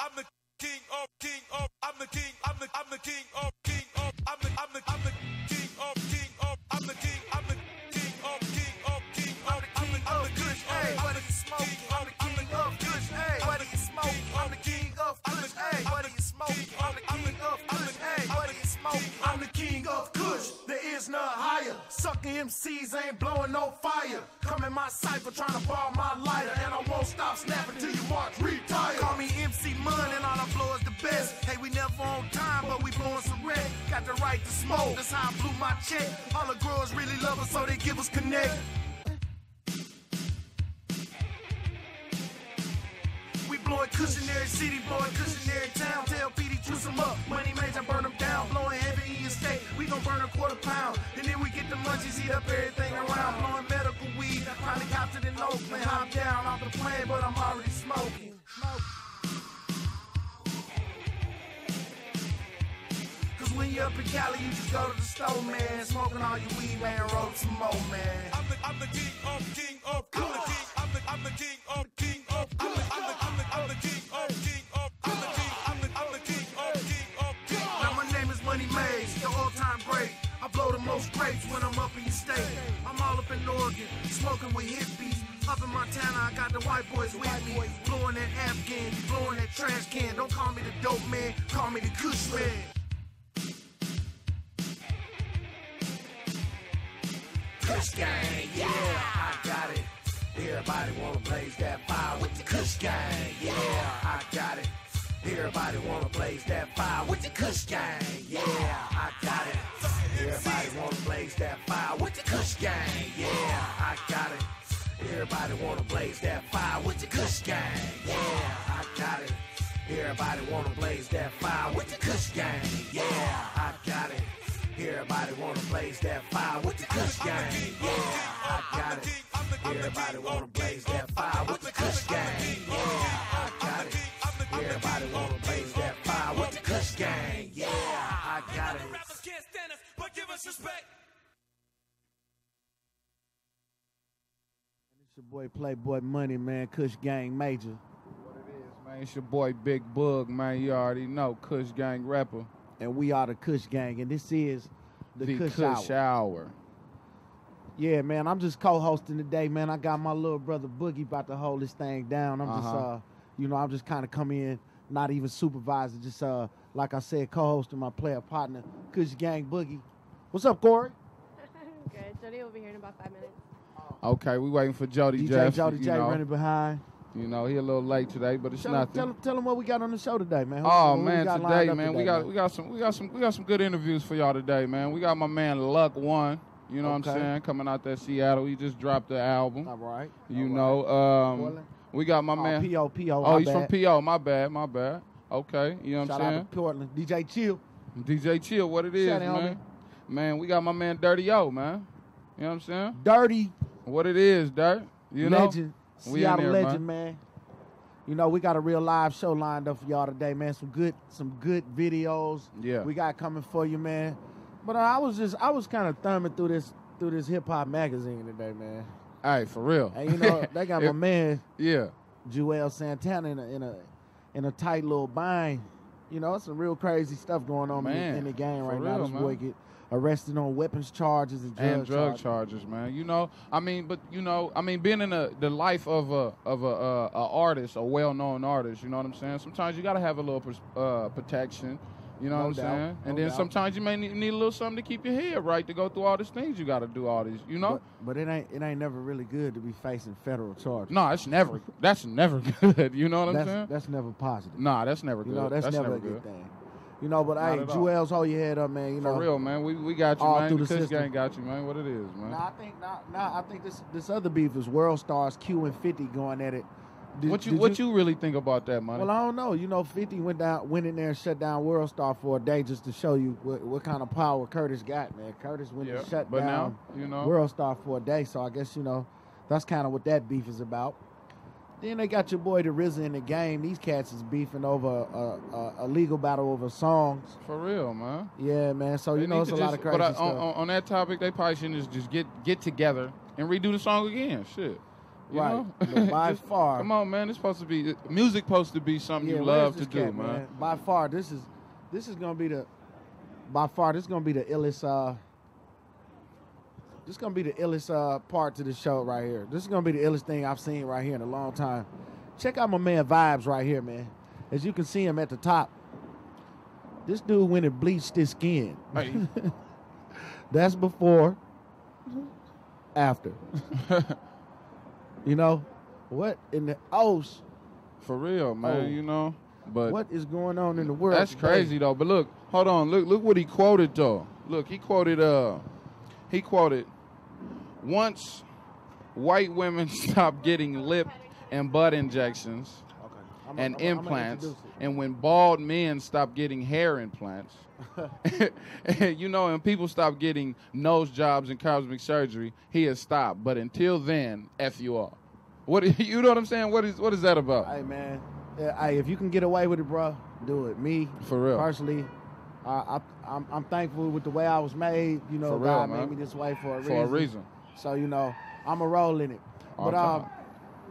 I'm the king of king of I'm the king I'm the I'm the king of king of I'm the I'm the I'm the king of king of I'm the king I'm the king of king of king of I'm the king I'm the kush hey what are you smoking I'm the king of kush hey what are you smoking I'm the king of kush hey what are you smoking I'm the king of smoking I'm the king of Kush, there is none higher. Sucking MCs ain't blowing no fire. Come in my cipher trying to borrow my lighter, and I won't stop snapping till you march retire. Call me MC Mun, and all I blow is the best. Hey, we never on time, but we blowing some red. Got the right to smoke, that's how I blew my check. All the growers really love us, so they give us connect. We blowing cushion city, boy, cushion town. Tell PD juice them up, money major burn them down. Blowing heavy in your state, we gon' burn a quarter pound. And then we get the munchies, eat up everything around. Blowing medical weed, probably copped it in Oakland. Hop down off the plane, but I'm already smoking. Cause when you up in Cali, you just go to the store, man. Smoking all your weed, man. Roll some more, man. I'm the I'm the king of king of I'm the king I'm the I'm the king of king of I'm the I'm the I'm Oregon, smoking with hippies. Up in Montana, I got the white boys with me. Blowing that Afghan, you blowing that trash can. Don't call me the dope man, call me the Kush man. Kush gang, yeah, I got it. Everybody wanna blaze that fire with the Kush gang, yeah, I got it. Everybody wanna blaze that fire with the Kush gang, yeah, I got it. Everybody wanna blaze that fire with the Kush gang, yeah, I got it. Everybody wanna blaze that fire with the Kush gang, yeah, I got it. Everybody wanna blaze that fire with the Kush gang, yeah, I got it. Everybody wanna blaze that fire with the Kush gang, yeah, I got it. Everybody wanna blaze that fire with the Kush gang, yeah, I got it. Everybody wanna give us respect. It's your boy Playboy Money, man. Kush Gang Major. What it is, man. It's your boy Big Bug, man. You already know, Kush Gang rapper. And we are the Kush Gang, and this is the, The Kush, Kush, Hour. Hour. Yeah, man. I'm just co-hosting today, man. I got my little brother Boogie about to hold this thing down. I'm just, Uh-huh. uh, you know, I'm just kind of coming in, not even supervising, just uh, like I said, co-hosting my player partner, Kush Gang Boogie. What's up, Corey? Good. Jody will be here in about five minutes. Okay, we waiting for Jody DJ Jeff. Jody J know, running behind. You know, he a little late today, but it's Tell him, nothing. tell, him, tell him what we got on the show today, man. Who- Oh who we man, got lined today, man, we today, got we got some we got some we got some good interviews for y'all today, man. We got my man Luck One, you know what I'm saying, coming out that Seattle. He just dropped the album. All right. You all right. know, um, Portland? we got my Oh, man. P.O. P.O. Oh, my he's from. PO. My bad, my bad. Okay, you know what Shout I'm out saying. to Portland. DJ Chill. DJ Chill, what it is, Shout out, man. Man, we got my man Dirty O, man. You know what I'm saying? Dirty What it is, Dirt. You know? legend. We in Seattle there, legend, man. You know, we got a real live show lined up for y'all today, man. Some good, some good videos. Yeah. We got coming for you, man. But uh, I was just, I was kind of thumbing through this, through this hip hop magazine today, man. Hey, for real. And you know, they got my man Yeah. Juelz Santana in a, in a, in a tight little bind. You know, it's some real crazy stuff going on in the- Man, in the game right now. This man. get arrested on weapons charges and drug and drug charges. charges, man. You know, I mean, but you know, I mean, being in a, the life of a of a, uh, a artist, a well known artist, you know what I'm saying. Sometimes you got to have a little uh, protection. You know No what I'm doubt, saying? no And then doubt. sometimes you may need, need a little something to keep your head right to go through all these things you got to do. All these, you know. But, but it ain't it ain't never really good to be facing federal charges. no, it's never. That's never good. You know what I'm that's, saying? that's never positive. Nah, that's never good. You know, that's, never, a good. good thing. You know, but Not hey, all. Juelz, hold your head up, man. You know, For real, man. We we got you, all man. through The the Kush system. gang got you, man. What it is, man. Nah, I think now, now I think this this other beef is World Stars Q and Fifty going at it. Did- what you what you, really think about that, man? Well, I don't know. You know, Fifty went down, went in there and shut down World Star for a day just to show you what, what kind of power Curtis got, man. Curtis went Yeah, and shut but down now, you know. World Star for a day, so I guess you know that's kind of what that beef is about. Then they got your boy the RZA in the game. These cats is beefing over a, a, a legal battle over songs. For real, man. Yeah, man. So you They know it's a to lot of crazy But uh, stuff. on, on, that topic, they probably shouldn't just, just get get together and redo the song again. Shit. You Right. know? By Just- far- Come on, man. It's supposed to be music. Supposed to be something Yeah, you love to do, cat, man. By far, this is this is gonna be the by far this is gonna be the illest uh this is gonna be the illest uh part to the show right here. This is gonna be the illest thing I've seen right here in a long time. Check out my man Vybz right here, man. As you can see him at the top. This dude went and bleached his skin. Hey. That's before, after. you know, what in the oh, For real, man. Oh. You know. But what is going on in the world? That's today? crazy though. But look, hold on. Look, look what he quoted though. Look, he quoted. Uh, he quoted. Once white women stop getting lip and butt injections Okay. I'm- and I'm- I'm implants, and when bald men stop getting hair implants, you know, and people stop getting nose jobs and cosmetic surgery, he has stopped. But until then, f you all. What you know what I'm saying? What is what is that about? Hey man, yeah, hey, if you can get away with it, bro, do it. Me, For real. personally, I, I, I'm, I'm thankful with the way I was made. You know, real, God man. made me this way for a reason. For a reason. So you know, I'm a roll in it. All but um, time.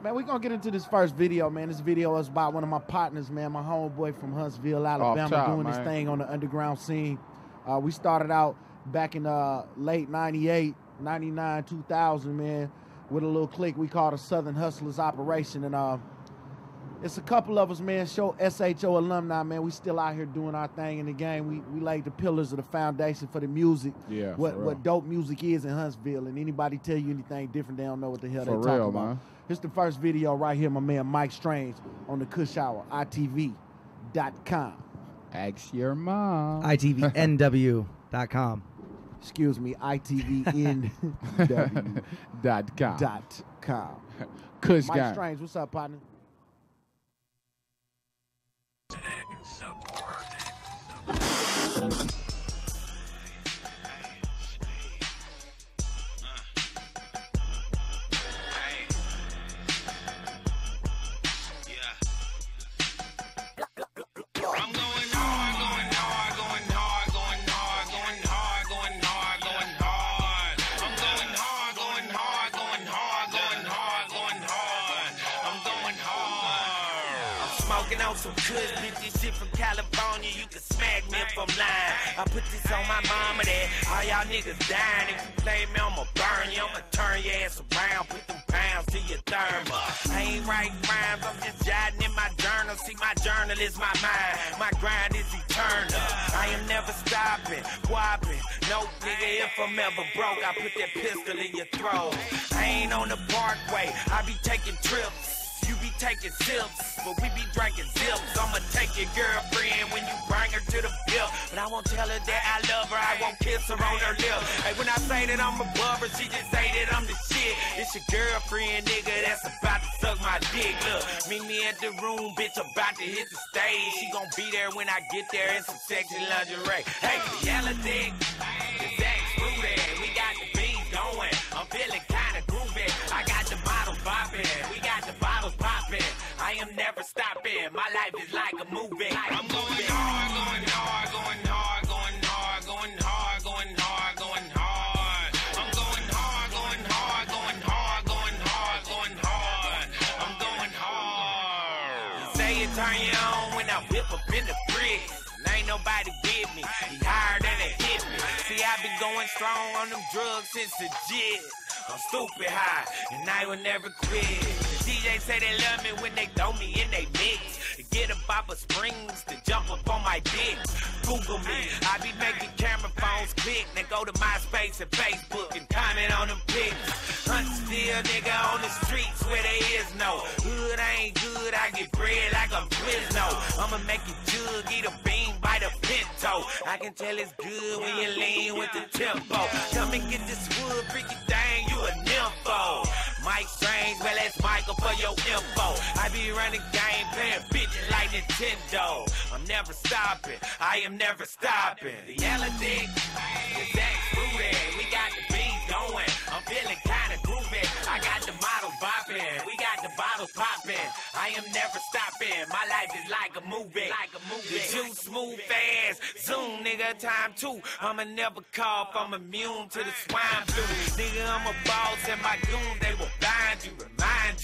man, we gonna get into this first video, man. This video is by one of my partners, man, my homeboy from Huntsville, Alabama, top, doing this thing on the underground scene. Uh, we started out back in uh, late 98, 99, 2000, man, with a little clique we called a Southern Hustlers Operation. And uh, it's a couple of us, man, show SHO alumni, man. We still out here doing our thing in the game. We, we laid the pillars of the foundation for the music. Yeah, What, for real. what dope music is in Huntsville. And anybody tell you anything different, they don't know what the hell For they talking real, about. man. It's the first video right here, my man Mike Strange on the Kush Hour, ITV.com. Ask your mom. ITVNW.com. Excuse me, ITVNW.com. dot com. Kush Mike gang. Strange, what's up, partner? I'm smoking on some good bitch, shit from California. You can smack me if I'm lying. I put this on my mama that all y'all niggas dying. If you play me, I'ma burn you. I'ma turn your ass around, put them pounds to your thermal. I ain't writing rhymes, I'm just jotting in my journal. See, my journal is my mind. My grind is eternal. I am never stopping, whopping. No nigga, if I'm ever broke, I put that pistol in your throat. I ain't on the parkway, I be taking trips. Taking sips, but we be drinking zips. I'ma take your girlfriend when you bring her to the bill. But I won't tell her that I love her, I won't kiss her on her lips. Hey, when I say that I'm above her, she just say that I'm the shit. It's your girlfriend, nigga, that's about to suck my dick. Look, meet me at the room, bitch, about to hit the stage. She gon' be there when I get there in some sexy lingerie. Hey, the yellow dick, the Zach Rudy, we got the beat going. I'm feeling am never stopping. My life is like a movie. I'm going hard, going hard, going hard, going hard, going hard, going hard, going hard. I'm going hard, going hard, going hard, going hard, going hard. I'm going hard. Say turn you on when I whip up in the bricks. Ain't nobody with me. He higher than a hit me. See, I been going strong on them drugs since the jit. I'm stupid high, and I will never quit. The DJ say they love me when they throw me in they mix. Get a off of springs to jump up on my dick. Google me, I be making camera phones click. Then go to MySpace and Facebook and comment on them pics. Huntsville, nigga, on the streets where there is no hood. ain't good, I get bread like I'm Quizno. I'ma make you jug, eat a bean, bite a pinto. I can tell it's good when you lean with the tempo. Come and get this wood, freaky thing, Be running game, playing bitches like Nintendo. I'm never stopping, I am never stopping. The the Zach Rudy, we got the beat going. I'm feeling kinda groovy. I got the models bopping, we got the bottles popping. I am never stopping, my life is like a movie. Like a movie. The juice move fast, zoom, nigga, time two. I'ma never cough, I'm immune to the swine flu. Nigga, I'm a boss and my goons, they will bind you,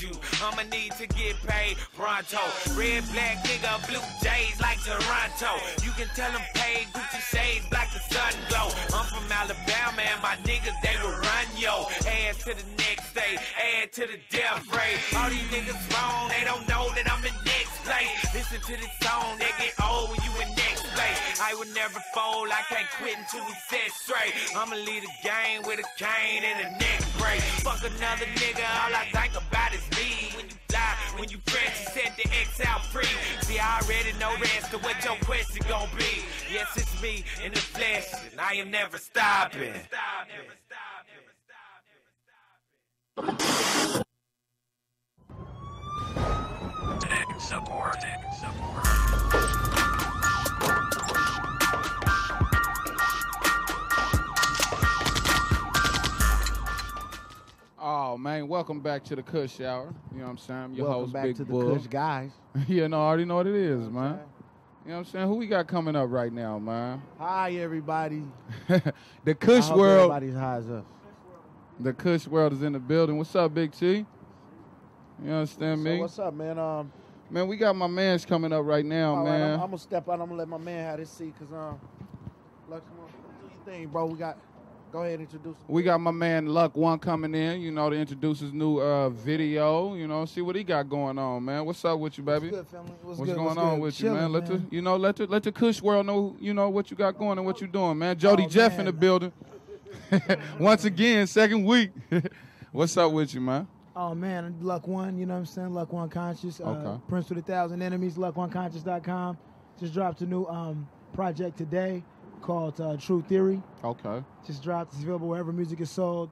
you. I'ma need to get paid pronto. Red, black nigga, blue jays like Toronto. You can tell them paid Gucci shades black the sun glow. I'm from Alabama and my niggas they will run yo. Add to the next day, add to the death rate. All these niggas wrong, they don't know that I'm in next place. Listen to this song, they get old when you in next place. I will never fold, I can't quit until we set straight. I'ma lead a game with a cane and a neck break. Fuck another nigga, all I think about is me. When you fly, when you press, you set the out free. See, I already know the answer what your question gon' be. Yes, it's me in the flesh, and I am never stopping. Support. Support. Oh man, welcome back to the Kush Hour. You know what I'm saying? Your Welcome host, back Big to the Kush guys. you know, I already know what it is, man. Okay. You know what I'm saying? Who we got coming up right now, man? Hi everybody. the Kush world. Everybody's high as us. The Kush world is in the building. What's up, Big T? You understand So me? what's up, man? Um, man, we got my man's coming up right now, all right, man. I'm, I'm gonna step out. I'm gonna let my man have his seat, cause um, Lux, come on, do your thing, bro. We got. Go ahead, introduce. Him. We got my man Luck One coming in, you know, to introduce his new uh, video, you know, see what he got going on, man. What's up with you, baby? What's good, family? What's, What's good? going What's on good? with you, man? Chilling, Let the you know, let the let the Kush world know, you know, what you got going and what you doing, man. Jody Oh, Jeff in the building. Once again, second week. What's up with you, man? Oh man, Luck One, you know what I'm saying? Luck One Conscious. Uh, Okay. Prince with a Thousand Enemies, luck one luckoneconscious.com. Just dropped a new um, project today called uh, True Theory. Okay. Just dropped. It's available wherever music is sold.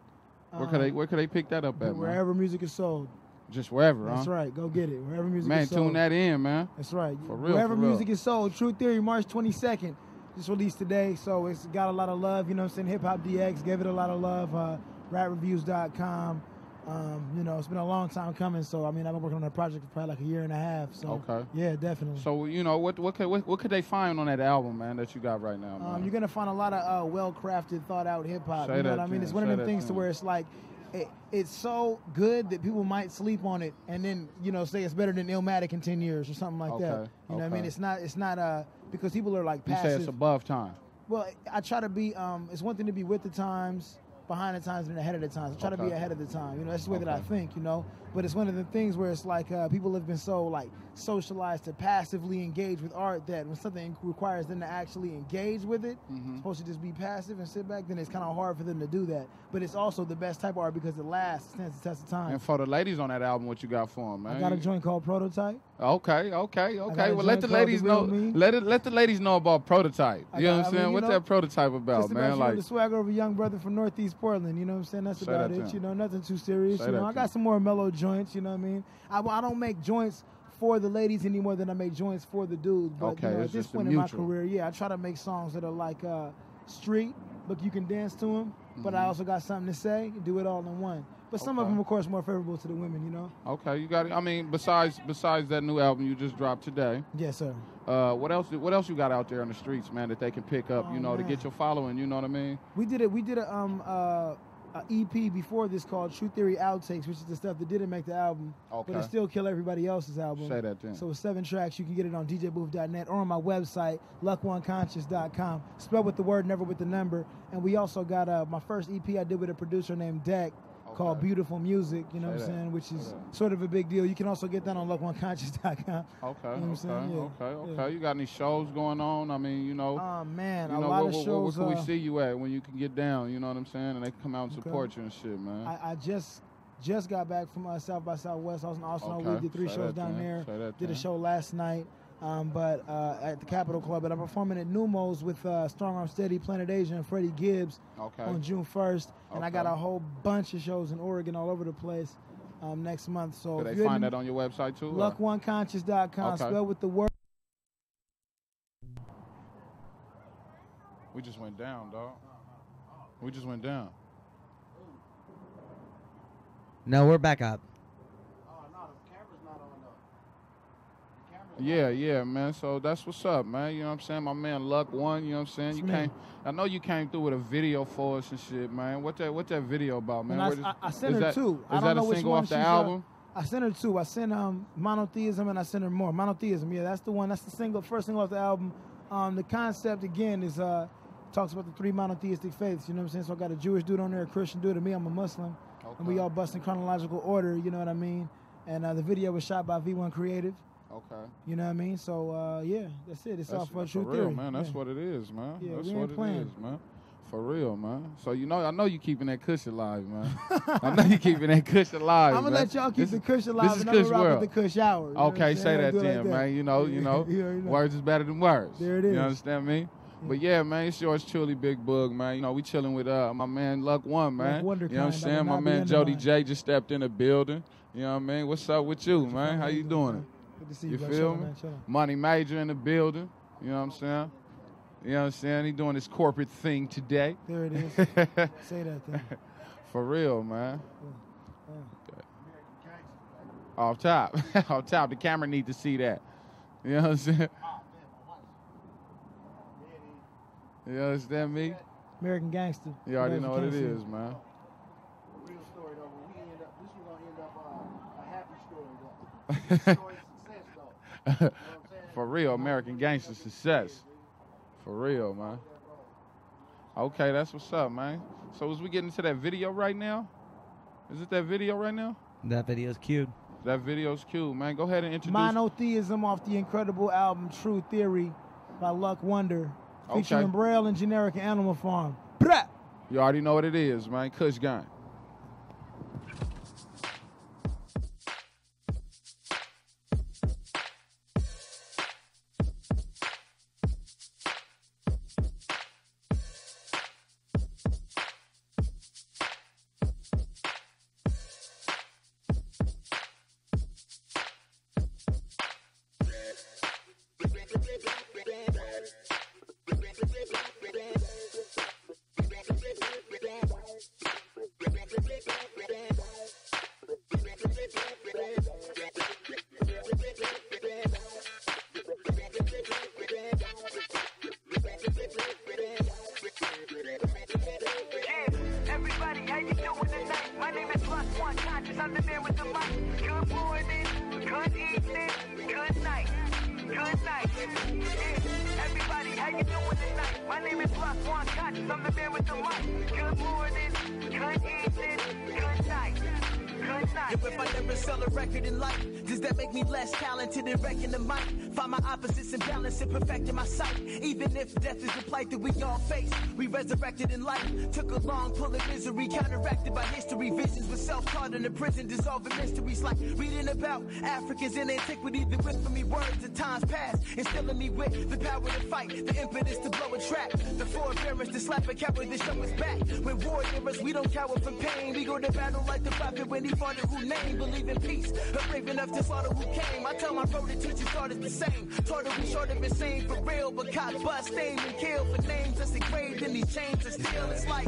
Where could they where could they pick that up at, man? Wherever music is sold. Just wherever, That's huh? right. Go get it. Wherever music Man, is sold. Man, tune that in, man. That's right. For real, Wherever for real. music is sold. True Theory, March 22nd. Just released today, so it's got a lot of love. You know what I'm saying? Hip Hop DX gave it a lot of love. Uh, RapReviews.com. Um, you know, it's been a long time coming. So I mean, I've been working on that project for probably like a year and a half. So Okay. yeah, definitely. So you know what what could what, what could they find on that album, man, that you got right now, man? Um, you're gonna find a lot of uh, well-crafted, thought-out hip hop. You know what I mean? It's one of them that things to where it's like, it, it's so good that people might sleep on it, and then you know say it's better than Illmatic in ten years or something like that. Okay, You know what I mean? It's not. It's not. Uh, because people are like you passive. say it's above time. Well, I try to be. Um, it's one thing to be with the times, behind the times, and ahead of the times. I try to be ahead of the time. You know, that's the way that I think. You know, but it's one of the things where it's like uh, people have been so like socialized to passively engage with art that when something requires them to actually engage with it, Mhm. supposed to just be passive and sit back, then it's kind of hard for them to do that. But it's also the best type of art because it lasts, stands the test of time. And for the ladies on that album, what you got for them, man? I got a joint called Prototype. Okay, okay, okay. Well, let the ladies The know. Me. Let it. Let the ladies know about prototype. I You know what I'm saying? you What's know, that prototype about, Just man? Like, the swagger of a young brother from Northeast Portland. You know what I'm saying? That's about that it. You know, nothing too serious. Say you know, I got some more mellow joints. You know what I mean? I, I don't make joints for the ladies any more than I make joints for the dudes. But Okay, you know, at this point in my career, yeah, I try to make songs that are like uh, street, but you can dance to them. But I Mhm. also got something to say. Do it all in one. But some of them, of course, more favorable to the women. You know? okay, you got. it. I mean, besides besides that new album you just dropped today, Yes, sir. uh, what else? What else you got out there on the streets, man, that they can pick up? Oh, you know, to get your following. You know what I mean? We did it. We did a um uh. A EP before this called True Theory Outtakes, which is the stuff that didn't make the album, Okay. but it still kill everybody else's album. Say that then. So it's seven tracks. You can get it on djbooth.net or on my website, luckoneconscious.com. Spelled with the word, never with the number. And we also got uh, my first EP I did with a producer named Deck called Beautiful Music, you know Say what I'm saying? Which is sort of a big deal. You can also get that on luckoneconscious.com. Okay, You know what I'm okay, saying? Yeah, okay, yeah. okay. You got any shows going on? I mean, you know, Oh, man. you a know, lot where, of where- shows. where can uh, we see you at when you can get down? You know what I'm saying? And they come out and Okay. support you and shit, man. I, I just just got back from uh, South by Southwest. I was in Austin all Okay. week. Did three Say shows down then. there. Did a show last night, um, but uh, at the Capitol Club. And I'm performing at Numos with uh, Strong Arm Steady, Planet Asia, and Freddie Gibbs okay. on June 1st. And I got a whole bunch of shows in Oregon, all over the place, um, next month. So Could if they you're find that on your website too? or- luckoneconscious.com, Okay. spell with the word. We just went down, dog. We just went down. No, we're back up. Yeah, yeah, man. So that's what's up, man. You know what I'm saying? My man Luck One, you know what I'm saying? You It's me. came I know you came through with a video for us and shit, man. What that what that video about, man? I- I- I sent her that, two. I Is don't that know a which single one off the album? I sent her two. I sent um monotheism and I sent her more. Monotheism, yeah, that's the one. That's the single, first single off the album. Um, the concept again is uh talks about the three monotheistic faiths. You know what I'm saying? So I got a Jewish dude on there, a Christian dude, and me. I'm a Muslim, and we all bust in chronological order. You know what I mean? And uh, the video was shot by V1 Creative. Okay. You know what I mean? So uh, yeah, that's it. It's all for for real, theory. man. That's yeah. what it is, man. Yeah, That's what ain't it playing. is, man. For real, man. So you know, I know you keeping that Kush alive, man. I know you keeping that Kush alive. I'm gonna man. let y'all keep This the Kush alive, This is Kush world. the Kush hour. you know Okay, say that it like then, man. You know, you know, You know. words is better than words. There it is. You understand me? But yeah, man, it's yours truly, Big Bug, man. You know, we chilling with uh my man Luck One, man. You know what I'm saying? My man Jody. J just stepped in the building. You know what I mean? What's up with you, man? How you doing? Good to see You you, feel me? Money Major in the building. You know what I'm saying? You know what I'm saying? He doing his corporate thing today. There it is. Say that thing. For real, man. Yeah. Off top. Off top. The camera need to see that. You know what I'm saying? You understand me? American Gangster. You already know what it Gangster. is, man. Real story though. When we end up, this was gonna end up uh, a happy story though. story For real, American Gangster success. For real, man. Okay, that's what's up, man. So as we get into that video right now? Is it that video right now? That video's cute. That video's cute, man. Go ahead and introduce. Monotheism off the incredible album True Theory by Luck One. Featuring Okay. Braille and Generic Animal Farm. Brah! You already know what it is, man. Kush Gang. Resurrected in life. Took a long pull of misery, counteracted by history. Visions with self-taught in the prison, dissolving mysteries like reading about Africans in antiquity. The with for me words of times past, instilling me with the power to fight, the impetus to blow a trap, the forbearance to slap a coward the show us back. When war near we don't cower from pain. We go to battle like the prophet when he fought who name. Believe in peace, but brave enough to slaughter who came. I tell my bro to teach his daughters the same. Taught her we short of insane for real, but caught bust, aim and killed for names that's engraved in these chains and still it's like.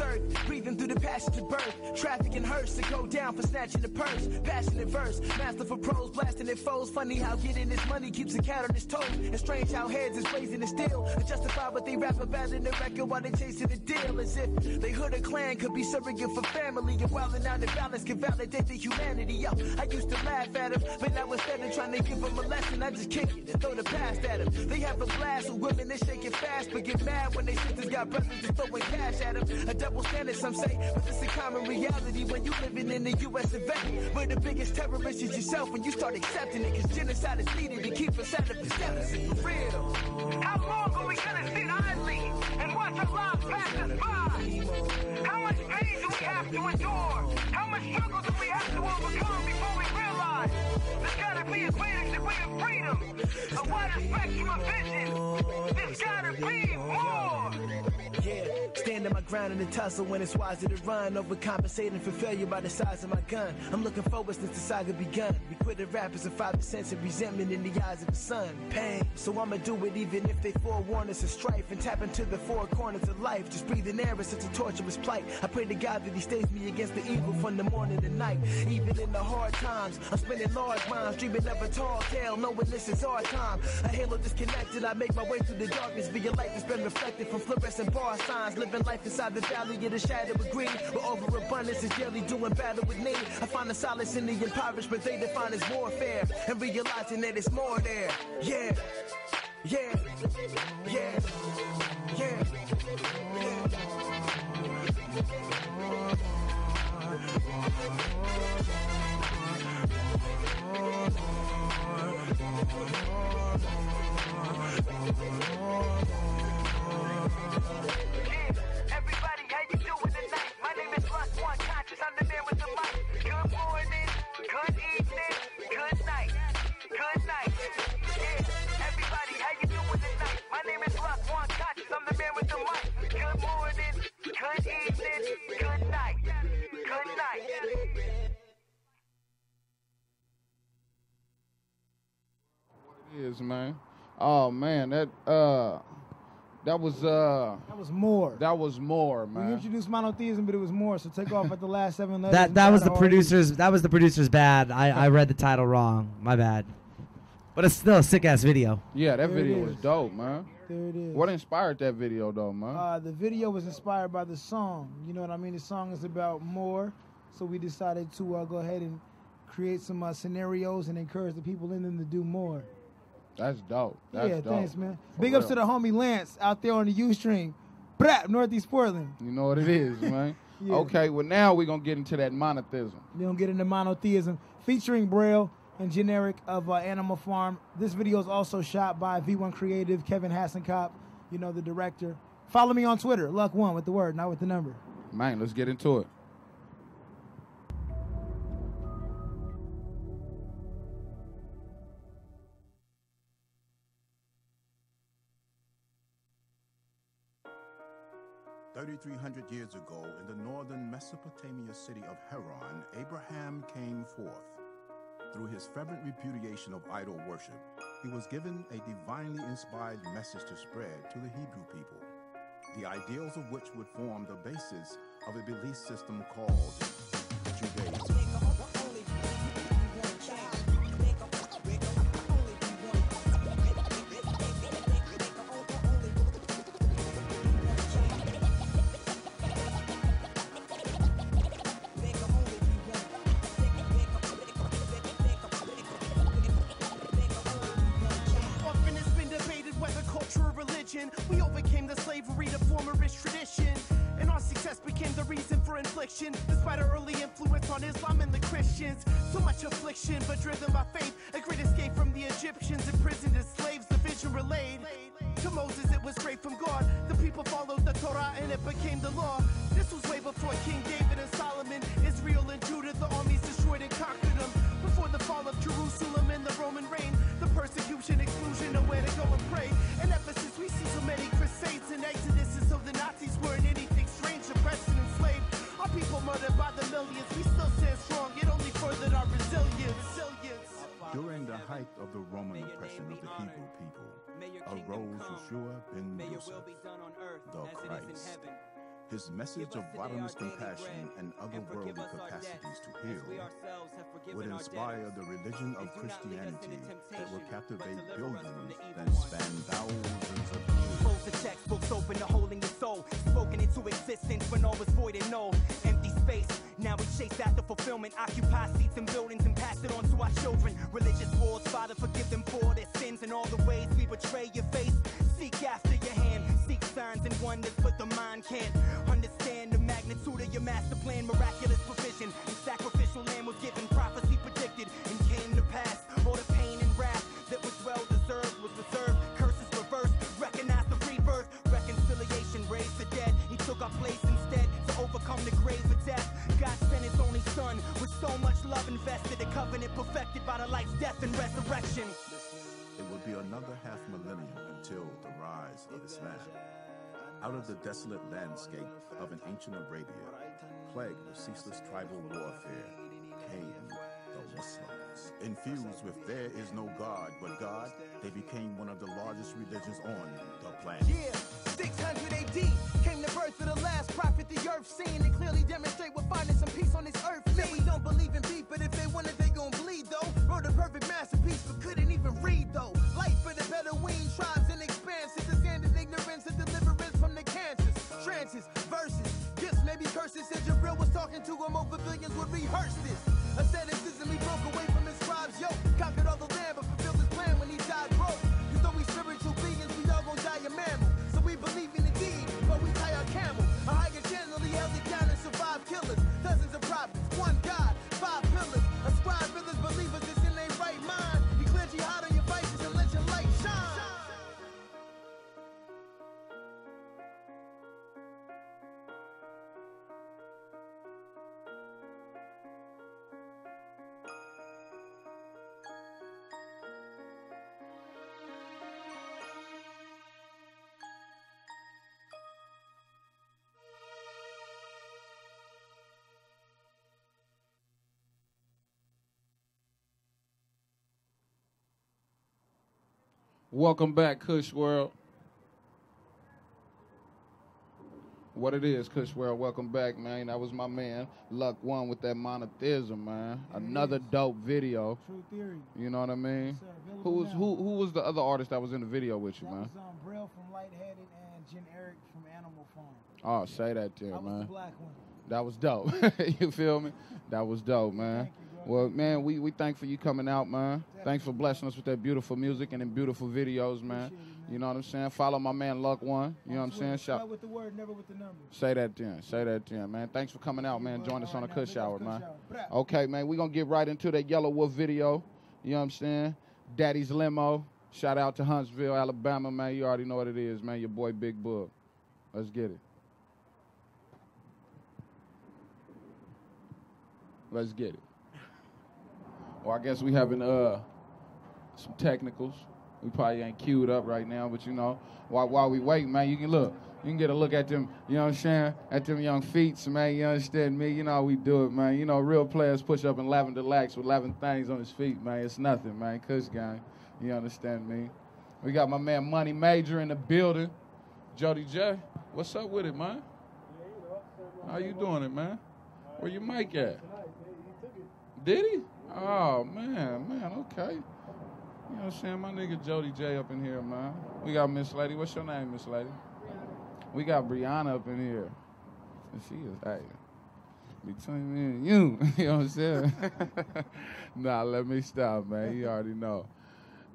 earth, breathing through the passage of birth. Traffic and hearse to go down for snatching the purse. Passionate verse, master for pros, blasting their foes. Funny how getting this money keeps a cat on his toes. And strange how heads is raising the steel. To justify what they rap about in the record while they chasing the deal. As if they hood a clan could be surrogate for family. And wilding out the balance can validate the humanity. Yo, I used to laugh at him, but now instead of trying to give him a lesson, I just kick it and throw the past at him. They have a blast with women, they shake it fast, but get mad when they sisters got brothers just throwing cash at them. A double standard, some say, but it's a common reality when you living in the U.S. of A. Where the biggest terrorist is yourself when you start accepting it, cause genocide is needed to keep us out of the status. For real. How long are we gonna sit idly and watch our lives pass us by? How much pain do we have to endure? How much struggle do we have to overcome before we realize be a. Yeah, standing my ground in the tussle when it's wiser to run. Overcompensating for failure by the size of my gun. I'm looking forward since the saga begun. We quit the rappers and five percent of resentment in the eyes of the sun. Pain. So I'ma do it even if they forewarn us of strife and tap into the four corners of life. Just breathing air is such a torturous plight. I pray to God that He stays me against the evil from the morning to night. Even in the hard times, I'm spending large rhymes, dreaming of a tall tale, knowing this is our time. A halo disconnected, I make my way through the darkness via light that's been reflected from fluorescent bar signs. Living life inside the valley of the shadow of green, where overabundance is daily doing battle with need. I find the solace in the impoverishment they define as warfare, and realizing that it's more there. Yeah, yeah, yeah, yeah. Everybody, It is, man. Oh man, that uh that was uh That was more. that was more, man. We introduced monotheism, but it was more. So take off at the last seven letters. That that was the argue. producer's. That was the producer's bad. I, I read the title wrong. My bad. But it's still a sick ass video. Yeah, that There video was dope, man. There it is. What inspired that video though, man? Uh, the video was inspired by the song. You know what I mean? The song is about more, so we decided to uh, go ahead and create some uh, scenarios and encourage the people in them to do more. That's dope. That's yeah, dope. thanks, man. For Big ups to the homie Lance out there on the UStream. Brap, Northeast Portland. You know what it is, man. Yeah. Okay, well now we're gonna get into that monotheism. We're gonna get into monotheism, featuring Braille and Generic of uh, Animal Farm. This video is also shot by V1 Creative, Kevin Hassenkop, you know, the director. Follow me on Twitter, Luck One with the word, not with the number. Man, let's get into it. Thirty-three hundred years ago, in the northern Mesopotamia city of Haran, Abraham came forth. Through his fervent repudiation of idol worship, he was given a divinely inspired message to spread to the Hebrew people, the ideals of which would form the basis of a belief system called Judaism. We overcame the slavery to form a rich tradition. And our success became the reason for infliction. Despite our early influence on Islam and the Christians. So much affliction, but driven by faith. A great escape from the Egyptians, imprisoned as slaves, the vision relayed. To Moses, it was straight from God. The people followed the Torah and it became the law. This was way before King David and Solomon. Israel and Roman oppression of the Hebrew people, arose Yeshua ben Yosef, the Christ. His message of bottomless compassion and otherworldly capacities to heal would inspire the religion of Christianity that will captivate billions and span thousands of years. Close the textbooks open to holding your soul. Spoken into existence when all was void and null. Empty space. Now we chase after fulfillment. Occupy seats in buildings and pass it on to our children. Religious wars, Father, forgive them for their sins and all the ways we betray your face. Seek after your hand. Seek signs and wonders, but the mind can't understand the magnitude of your master plan. Miraculous provision. And sacrificial lamb was given. So much love invested. A covenant perfected by the life's death and resurrection. It would be another half millennium until the rise of Islam. Out of the desolate landscape of an ancient Arabia, plagued with ceaseless tribal warfare, came. Infused with there is no God but God, they became one of the largest religions on the planet. Yeah, 600 AD came the birth of the last prophet the earth seen and clearly demonstrate we're finding some peace on this earth. Said we don't believe in beef, but if they want it, they gon' bleed though. Wrote a perfect masterpiece, but couldn't even read though. Life for the Bedouin tribes and expanses, the standard ignorance and deliverance from the cancers, trances, verses, gifts, maybe curses. Said Jabril was talking to him over billions would rehearse this. Asceticism, he broke away from Welcome back, Kush World. What it is, Kush World. Welcome back, man. That was my man, Luck One, with that monotheism, man. Another dope video. True theory. You know what I mean? Yes, Who was now. who? Who was the other artist that was in the video with you, That man? was um, Braille from Lightheaded and Jen Eric from Animal Farm. Oh, say that to I him, was the man. black one. That was dope. you feel me? That was dope, man. Well, man, we we thank for you coming out, man. Thanks for blessing us with that beautiful music and them beautiful videos, man. You know what I'm saying? Follow my man Luck One. You know what I'm saying? Shout. With the word, never with the number. Say that then. Say that then, man. Thanks for coming out, man. Join us on the Kush Hour, man. Okay, man. We're going to get right into that Yelawolf video. You know what I'm saying? Daddy's Lambo. Shout out to Huntsville, Alabama, man. You already know what it is, man. Your boy Big Bug. Let's get it. Let's get it. Well, I guess we having uh some technicals. We probably ain't queued up right now, but you know, while while we wait, man, you can look. You can get a look at them, you know what I'm saying? At them young feet, man. You understand me? You know how we do it, man. You know, real players push up in lavender lax with lavender things on his feet, man. It's nothing, man. Kush gang. You understand me? We got my man Money Major in the building. Jody J. What's up with it, man? How you doing it, man? Where your mic at? Did he? Oh man, man, okay. You know what I'm saying? My nigga Jody J up in here, man. We got Miss Lady. What's your name, Miss Lady? We got Brianna up in here. And she is hey. Between me and you, you know what I'm saying? nah, let me stop, man. You already know.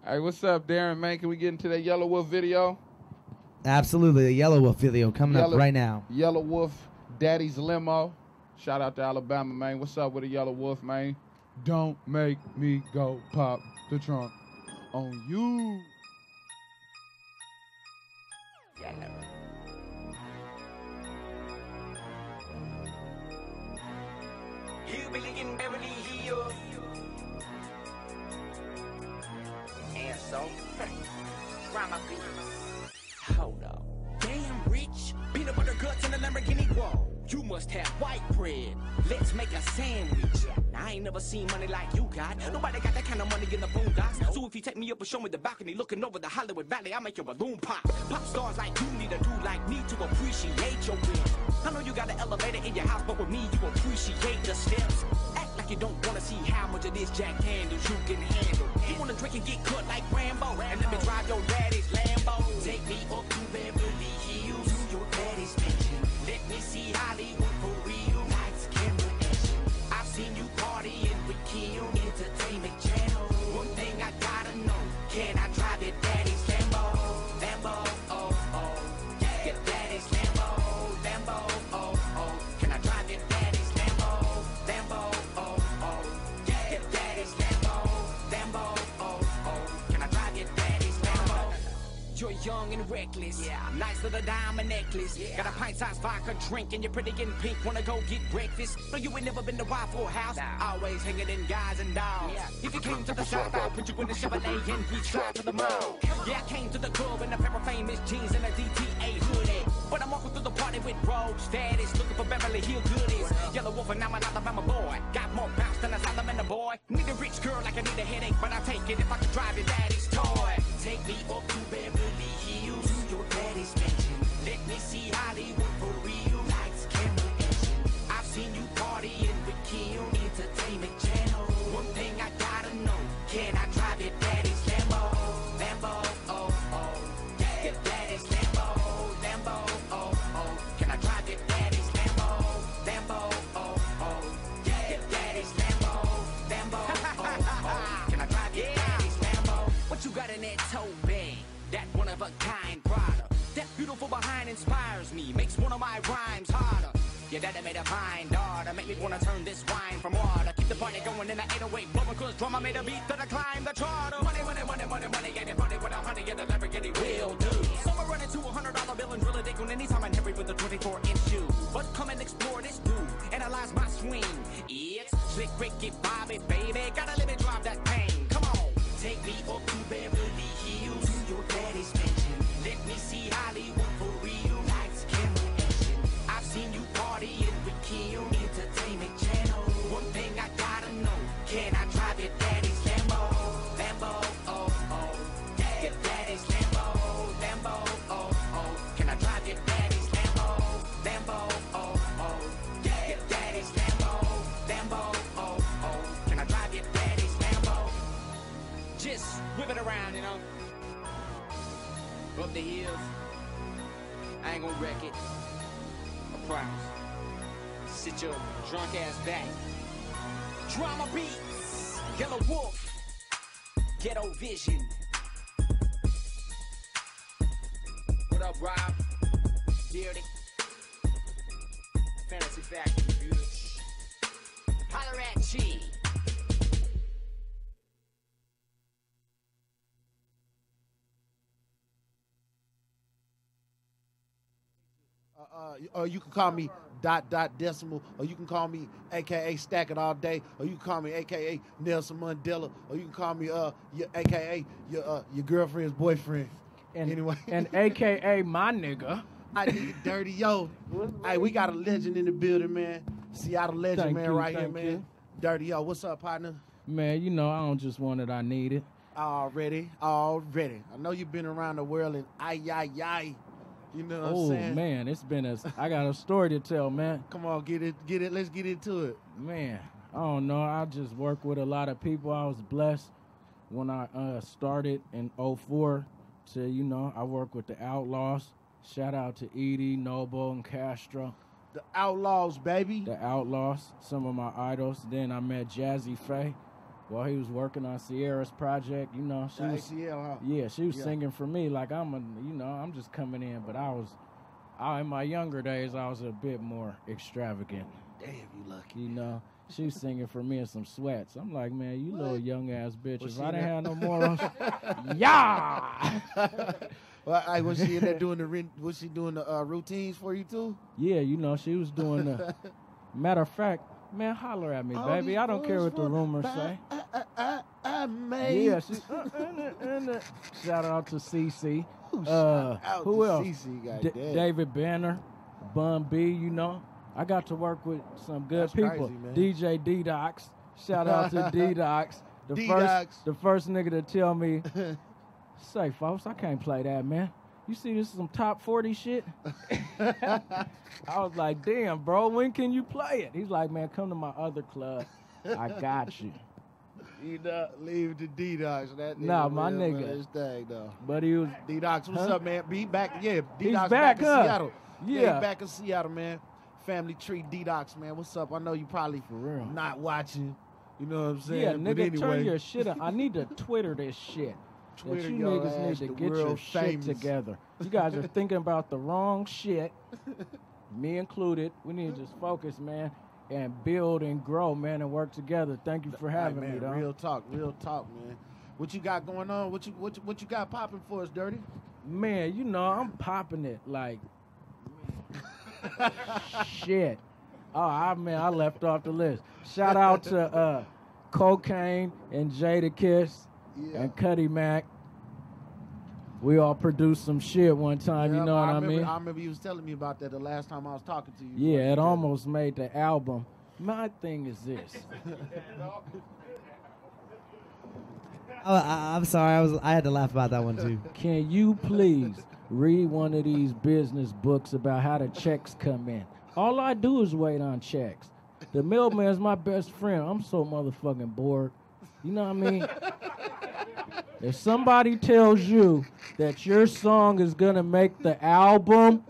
Hey, what's up, Darren, man? Can we get into that Yelawolf video? Absolutely, the Yelawolf video coming Yellow- up right now. Yelawolf, Daddy's Lambo. Shout out to Alabama, man. What's up with the Yelawolf, man? Don't make me go pop the trunk on you. In Beverly Hills. And so. Hold up. Damn rich, peanut butter guts and a Lamborghini Whoa, You must have white bread. Let's make a sandwich. I ain't never seen money like you got. Nobody got that kind of money in the boondocks. So if you take me up and show me the balcony looking over the Hollywood Valley, I'll make your balloon pop. Pop stars like you need a dude like me to appreciate your win. I know you got an elevator in your house, but with me you appreciate the steps. Act like you don't wanna see how much of this Jack Daniels you can handle. You wanna drink and get cut like Rambo, and let me drive your daddy's Lambo. Take me up to Beverly reckless. Yeah. Nice little diamond necklace. Got a pint sized vodka drink and you're pretty in pink. Wanna go get breakfast? No, you ain't never been to Waffle House. Always hanging in guys and dolls. If you came to the shop, I'll put you in the Chevrolet and we drive to the mall. Yeah, I came to the club in a pair of famous jeans and a DTA hoodie. But I'm walking through the party with rogue status, looking for Beverly Hill goodies. Yelawolf and I'm an Alabama boy. Got more bounce than a salamander boy. Need a rich girl like I need a headache, but I'll take it if I can drive your daddy's That beautiful behind inspires me, makes one of my rhymes harder. Your daddy made a fine daughter, make me wanna turn this wine from water. Keep the party going in the 808, blowing cause drummer made a beat that I climb the charter. Money, money, money, money, money, get it funny with a honey and a Lamborghini will do. Someone running to a hundred dollar bill and drill a dick on anytime I'm Henry with a 24 inch shoe. But come and explore this dude, analyze my swing. It's slick, Ricky, Bobby, baby, gotta live and drive that pain. Come on, take me up the hills. I ain't gonna wreck it. I promise. Sit your drunk ass back. Drama beats. Yelawolf. Ghetto Vision. What up, Rob? Beardy. Fantasy Factory, bitch. Holler at G. Uh, or you can call me dot dot decimal, or you can call me AKA Stack It All Day, or you can call me AKA Nelson Mandela, or you can call me uh your AKA your uh, your girlfriend's boyfriend. And, anyway, and AKA my nigga. I need dirty yo. hey, we got a legend in the building, man. Seattle legend, Thank man, you, right here, man. you. Dirty yo, what's up, partner? Man, you know I don't just want it, I need it. Already, already. I know you've been around the world and ay ay ay. You know what oh I'm saying? man, it's been a. I got a story to tell, man. Come on, get it, get it. Let's get into it. Man, I don't know. I just work with a lot of people. I was blessed when I uh, started in 04 to, you know, I work with the Outlaws. Shout out to Edie, Noble, and Kastro. The Outlaws, baby. The Outlaws, some of my idols. Then I met Jazze Pha while he was working on Ciara's project. You know, she The was ACL, huh? yeah, she was Yeah. singing for me like I'm a, you know, I'm just coming in. But I was, I, in my younger days, I was a bit more extravagant. Damn, you lucky. You know, she was singing for me in some sweats. I'm like, man, you little young ass bitch. Was if I didn't have no more, yeah. well, I, was she in there doing the was she doing the uh, routines for you too? Yeah, you know, she was doing the. Matter of fact, man, holler at me, All baby. I don't care what the rumors say. I, I, I made. Yeah, she, uh, uh, uh, shout out to CC. Out who to else? CC, D- David Banner, Bun B. You know, I got to work with some good That's people. crazy. DJ D Docs. Shout out to D Docs. The first, the first nigga to tell me, say, folks, I can't play that, man. You see, this is some top 40 shit. I was like, damn, bro, when can you play it? He's like, man, come to my other club. I got you. You know, leave the D Docs. That Nah, my nigga. His thing though. But he was D Docs, what's Huh? up, man? Be back, yeah. D He's Docs back, in huh? Seattle. Yeah. he back in Seattle, man. Family tree D Docs, man. What's up? I know you probably For real. not watching. You know what I'm saying? Yeah, nigga, anyway, turn your shit up. I need to Twitter this shit. Twitter that you niggas need to get your shit together. You guys are thinking about the wrong shit. Me included. We need to just focus, man, and build and grow, man, and work together. Thank you for Hey, having man, me, though. Real talk, real talk, man. What you got going on? What you what you, what you got popping for us, Dirty? Man, you know, I'm popping it like shit. Oh, I man, I left off the list. Shout out to uh, Kokane and Jadakiss Yeah. and Cuddy Mac. We all produced some shit one time. Yeah, you know what I, mean? I remember you was telling me about that the last time I was talking to you. Yeah, it almost made the album. My thing is this. Oh, I, I'm sorry. I was. I had to laugh about that one too. Can you please read one of these business books about how the checks come in? All I do is wait on checks. The mailman's my best friend. I'm so motherfucking bored. You know what I mean? if somebody tells you that your song is gonna make the album,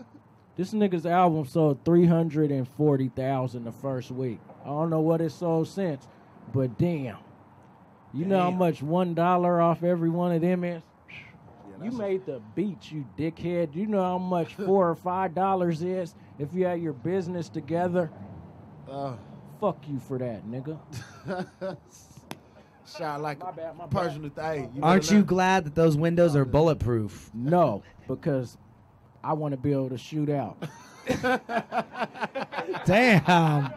this nigga's album sold 340,000 the first week. I don't know what it sold since, but damn. You know how much one dollar off every one of them is? you made the beat, you dickhead. You know how much four or five dollars is if you had your business together? Uh, Fuck you for that, nigga. Sound like My bad, my a bad. personal thing. You Aren't you learn- glad that those windows are bulletproof? No, because I want to be able to shoot out. Damn.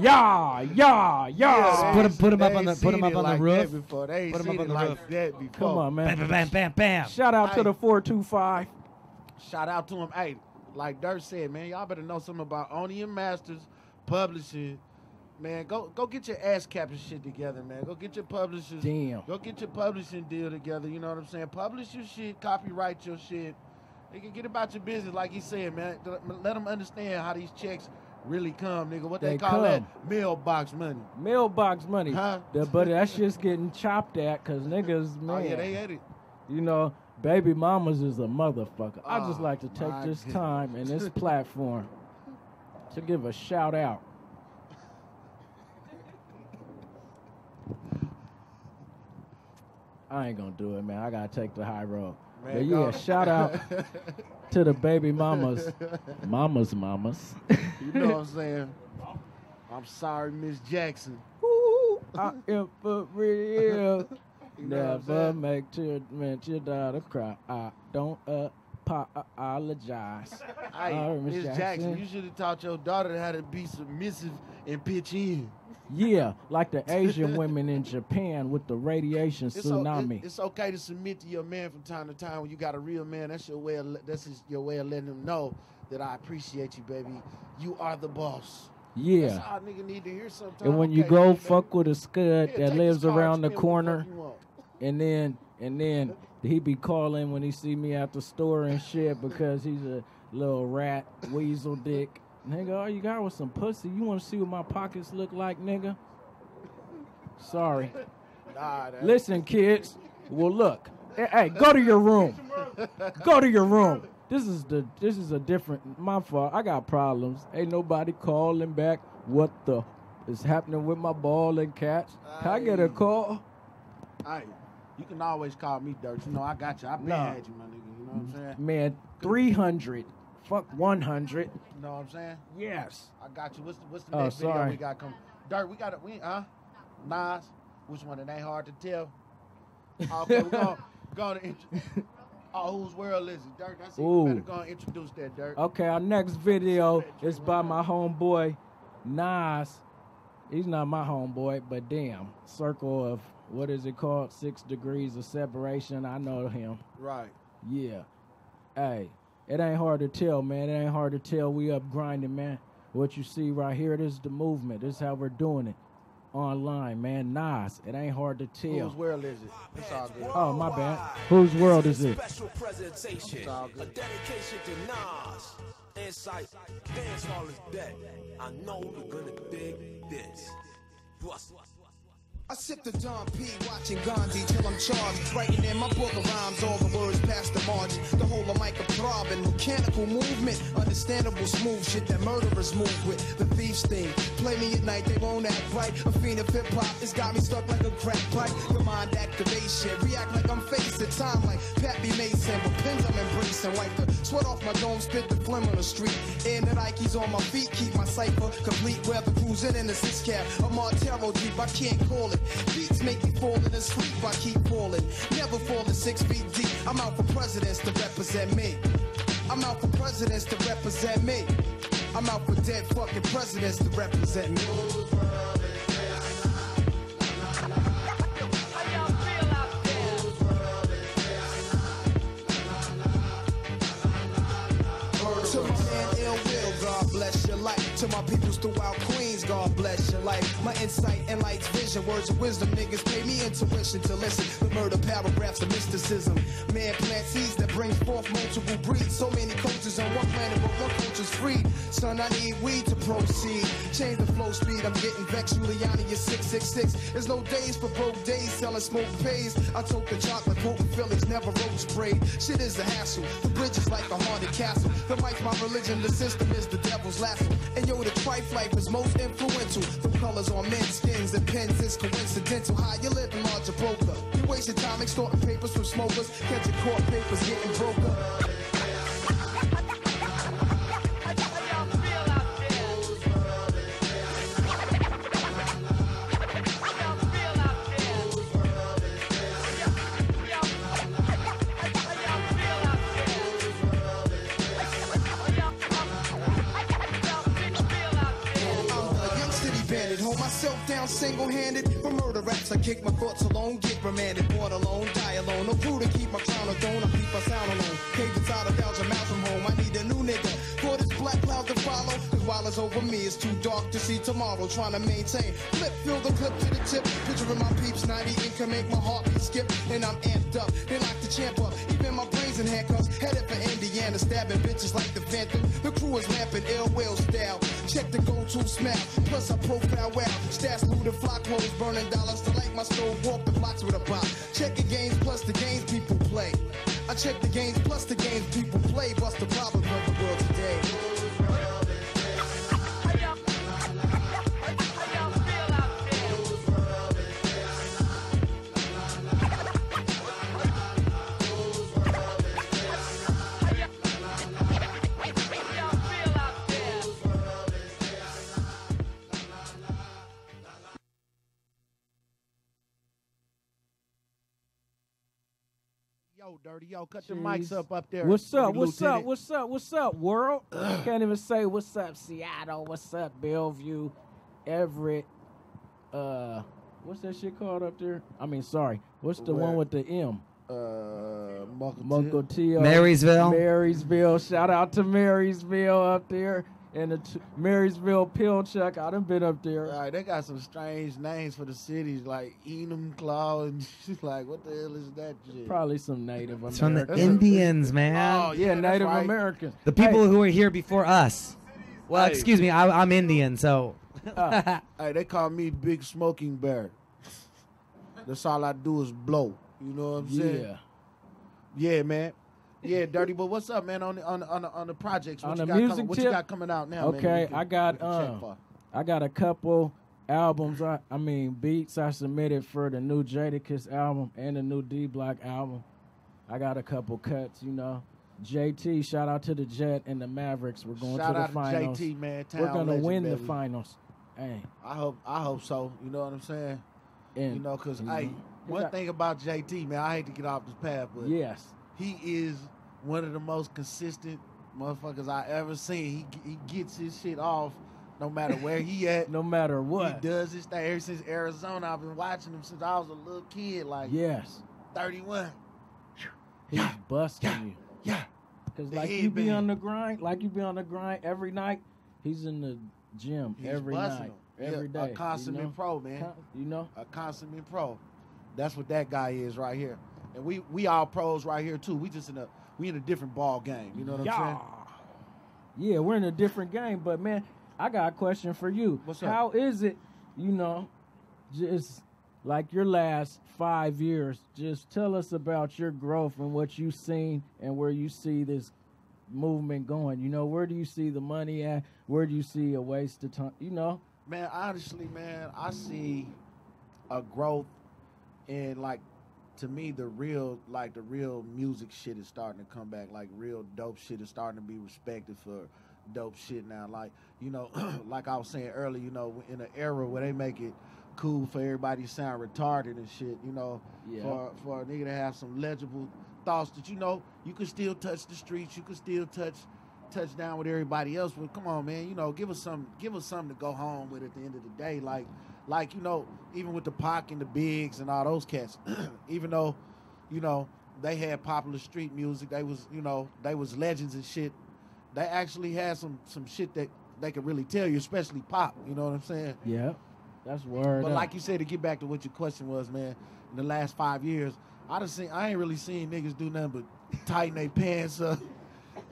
Yeah, yeah, yeah. Put 'em- put 'em up They on the- ain't put 'em up on the like roof. that Before. They ain't Put 'em seen up on the like roof. that before. Come on, man. Bam, bam, bam, bam. Shout out to the 425. Shout out to him. Hey, like Dirt said, man, y'all better know something about Onion Masters publishing. Man, go go get your ass capping shit together, man. Go get your publishers. Damn. Go get your publishing deal together. You know what I'm saying? Publish your shit, copyright your shit. They can get about your business, like he said, man. Let them understand how these checks really come, nigga. What they, They call that? Mailbox money. Mailbox money. Huh? The- but that shit's getting chopped at because niggas, man. Oh yeah, they had it. You know, baby mamas is a motherfucker. I just Oh, like to take this time and this platform to give a shout out. I ain't gonna do it, man. I gotta take the high road. Man, but yeah, shout out to the baby mamas, mamas, mamas. You know what I'm saying? I'm sorry, Miss Jackson. I am for real. You know Never make children your daughter cry. I don't apologize. Hey, All right, Miss Jackson. you should have taught your daughter how to be submissive and pitch in. Yeah, like the Asian women in Japan with the radiation It's, tsunami. it- it's okay to submit to your man from time to time when you got a real man. That's your way. Of, le- that's your way of letting him know that I appreciate you, baby. You are the boss. That's yeah. all nigga need to hear sometimes. And when you go baby. fuck with a scud Yeah, that lives around the spend what the fuck corner, and then and then he be calling when he see me at the store and shit because he's a little rat weasel dick. Nigga, all you got was some pussy. You want to see what my pockets look like, nigga? Sorry. Nah, Listen, kids. Well, look. Hey, hey, go to your room. Go to your room. This is the this is a different my fault. I got problems. Ain't nobody calling back. What the is happening with my ball and catch? Can I get a call? Hey, you can always call me Dirt. You know I got you. I been Nah. had you, my nigga. You know what I'm saying? Man, three hundred. Fuck one hundred. You know what I'm saying? Yes. I got you. What's the, what's the Oh, next video we got coming? Dirt, we got it. We huh? Nas. Which one? It ain't hard to tell. Oh, okay, we're going to int- Oh, whose world is it? Dirt. That's it. Better Ooh. go and introduce that Dirt. Okay, our next video is by my homeboy Nas. He's not my homeboy, but damn, circle of what is it called? Six degrees of separation. I know him. Right. Yeah. Hey, it ain't hard to tell, man. It ain't hard to tell. We up grinding, man. What you see right here, this is the movement. This is how we're doing it. Online, man. Nas. It ain't hard to tell. Whose world is it? It's all good. Oh, my bad. Whose world is it? Special presentation, It's all a dedication to Nas. Insight, dance hall is dead. I know you're gonna dig this. I sip the Dom P, watching Gandhi till I'm charged. Writing in my book of rhymes, all the words past the margin. The whole of mic throbbing, mechanical movement. Understandable, smooth shit that murderers move with. The thieves thing. Play me at night, they won't act right. A fiend of hip hop, it's got me stuck like a crack pipe. The mind activation, react like I'm facing time like Pappy Mason. But pins I'm embracing, wipe the sweat off my dome, spit the phlegm on the street. And the Nikes on my feet, keep my cipher complete. Weather cruising in the six cab. A Montero Jeep, I can't call it. Beats make me fall in sleep, I keep falling. Never falling six feet deep. I'm out for presidents to represent me. I'm out for presidents to represent me. I'm out for dead fucking presidents to represent me. To my peoples throughout Queens, God bless your life. My insight and light's vision, words of wisdom, niggas pay me intuition to listen. The murder paragraphs of mysticism. Man plant seeds that bring forth multiple breeds. So many cultures on one planet, but one culture's free. Son, I need weed to proceed. Change the flow speed, I'm getting vexed. Giuliani is 666. There's no days for broke days, selling smoke pays. I took the chocolate, potent Phillies, never road sprayed. Shit is a hassle. The bridge is like a haunted castle. The mic's my religion, the system is the devil's lasso. And yo, the trife life is most influential. The colors on men's skins and pens is coincidental. How you living, larger broker? You wasting time extorting papers from smokers, catching court papers, getting broke single-handed. For murder raps, I kick my thoughts alone, get remanded, born alone, die alone. No crew to keep my crown throne, I keep my sound alone. Cave inside of Belgium, out from home. I need a new nigga for this black cloud to follow. Cause while it's over me, it's too dark to see tomorrow. Trying to maintain, flip, fill the clip to the tip. Picture Picturing my peeps, 90 ink can make my heartbeat skip. And I'm amped up, they like the champ up. Even my brains in handcuffs, headed for Indiana, stabbing bitches like the Phantom. The crew is lamping ill will style. Check the go-to smell. Plus I profile well. Stats looted flock clothes, burning dollars to light my stove. Walk the blocks with a pop. Check the games plus the games people play. I check the games plus the games people play. Bust the problems of the world today. Yo, dirty, yo, cut the mics up up there. What's up? What's up? What's up? What's up, world? Can't even say what's up, Seattle. What's up, Bellevue, Everett. Uh, what's that shit called up there? I mean, sorry. What's the one with the M? Uh, Mukilteo. Marysville. Marysville. Shout out to Marysville up there. And the t- Marysville Pilchuck. I done been up there. All right, they got some strange names for the cities like Enumclaw and she's like, what the hell is that shit? Probably some Native It's from the Indians, man. Oh, yeah, yeah, Native right. Americans. The people Hey, who were here before us. Well, Hey. excuse me, I, I'm Indian, so. Ah. Hey, they call me Big Smoking Bear. That's all I do is blow. You know what I'm saying? yeah. Yeah, man. Yeah, dirty. But what's up, man? On the on the on the, on the projects, what On you the got music coming, what tip? you got coming out now? man, Okay, we can- I got we can check um. I got a couple albums. I, I mean beats I submitted for the new Jadakiss album and the new D Block album. I got a couple cuts, you know. JT, shout out to the Jet and the Mavericks. We're going Shout to the out to finals. JT, man. We're gonna legend, win the finals. Hey, I hope I hope so. You know what I'm saying? and you know, cause you hey, one got- thing about JT, man, I hate to get off this path, but yes, he is one of the most consistent motherfuckers I ever seen. He he gets his shit off no matter where he at. no matter what. He does his thing ever since Arizona. I've been watching him since I was a little kid, like Yes, 31. he's busting you. Yeah. Cause The like you be on the grind, like you be on the grind every night. He's in the gym He's every night, them. every Yeah, day. A consummate you know? pro, man. Con- you know. a consummate pro. That's what that guy is right here. And we we all pros right here too. We just in a we in a different ball game. You know what I'm Yeah. saying? Yeah, we're in a different game, but man, I got a question for you. What's up? How is it, you know, just like your last five years? Just tell us about your growth and what you've seen and where you see this movement going. You know, where do you see the money at? Where do you see a waste of time? You know, Man, honestly, man, I see a growth in like to me the real like the real music shit is starting to come back. Like real dope shit is starting to be respected for dope shit now. Like, you know, like I was saying earlier, you know, in an era where they make it cool for everybody to sound retarded and shit, you know, Yeah. for for a nigga to have some legible thoughts that you know you can still touch the streets, you can still touch touch down with everybody else. But come on, man, you know, give us some give us something to go home with at the end of the day. Like like, you know, even with the Pac and the Bigs and all those cats, even though, you know, they had popular street music, they was, you know, they was legends and shit they actually had some some shit that they could really tell you, especially pop. You know what I'm saying? Yeah, that's word. But up. like you said, to get back to what your question was, man, in the last five years, I just seen I ain't really seen niggas do nothing but tighten their pants up.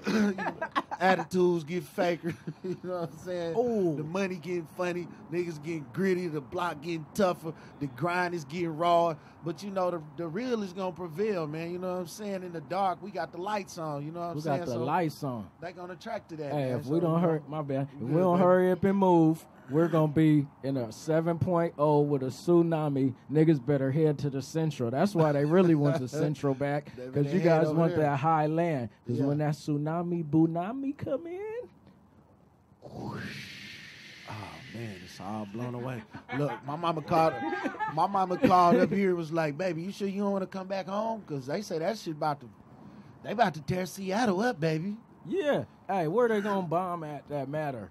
Attitudes get faker. you know what I'm saying? Oh. The money getting funny, niggas getting gritty, the block getting tougher, the grind is getting raw. But you know, the, the real is gonna prevail, man. You know what I'm saying? In the dark, we got the lights on, you know what I'm we saying? got the So lights on. They gonna attract to that. Hey, man. if So, we don't hurry, my bad. If we we don't hurry up and move, we're gonna be in a 7.0 with a tsunami. Niggas better head to the central. That's why they really want the central back, because you guys want there. that high land. Because Yeah. when that tsunami, bunami come in, Oh man, it's all blown away. Look, my mama called. My mama called up here and was like, "Baby, you sure you don't want to come back home? Cause they say that shit about to, they about to tear Seattle up, baby." yeah. Hey, where they gonna bomb at? That matter.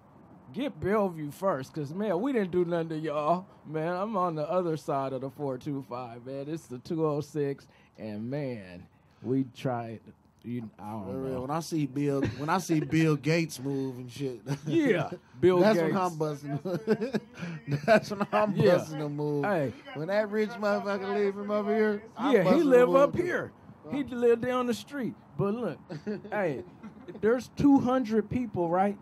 Get Bellevue first, cause man, we didn't do nothing to y'all. Man, I'm on the other side of the 425. Man, it's the 206, and man, we tried. You, I don't real, know. When I see Bill, when I see Bill Gates move and shit, Yeah, Bill Gates. that's Gates. when I'm busting. that's when I'm Yeah. busting the move. Hey. when that rich motherfucker leave from over here, I'm yeah, he live up here. He live down the street. But look, hey, there's 200 people, right,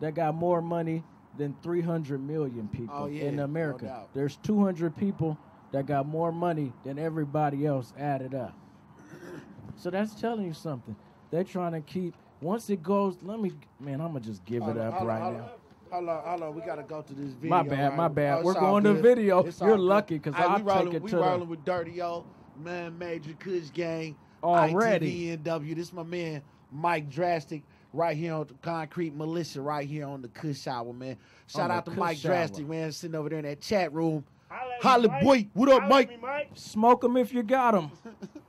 that got more money than 300 million people Oh, yeah, in America. doubt. there's 200 people that got more money than everybody else added up. So that's telling you something. They're trying to keep. Once it goes, let me, man, I'm gonna just give it up right now. Hold on, hold on. We gotta go to this video. My bad, right? my bad. Oh, We're going to video. It's You're lucky because Hey, I'll we rolling, take it we to the- rolling with Dirty O, man, Major Kush Gang, Already. ITVNW. This my man Mike Drastic right here on the Concrete Militia, right here on the Kush Hour, man. Shout On out to Kush Mike Hour. Drastic, man, sitting over there in that chat room. Holla, boy. What up, Mike? Smoke them if you got them.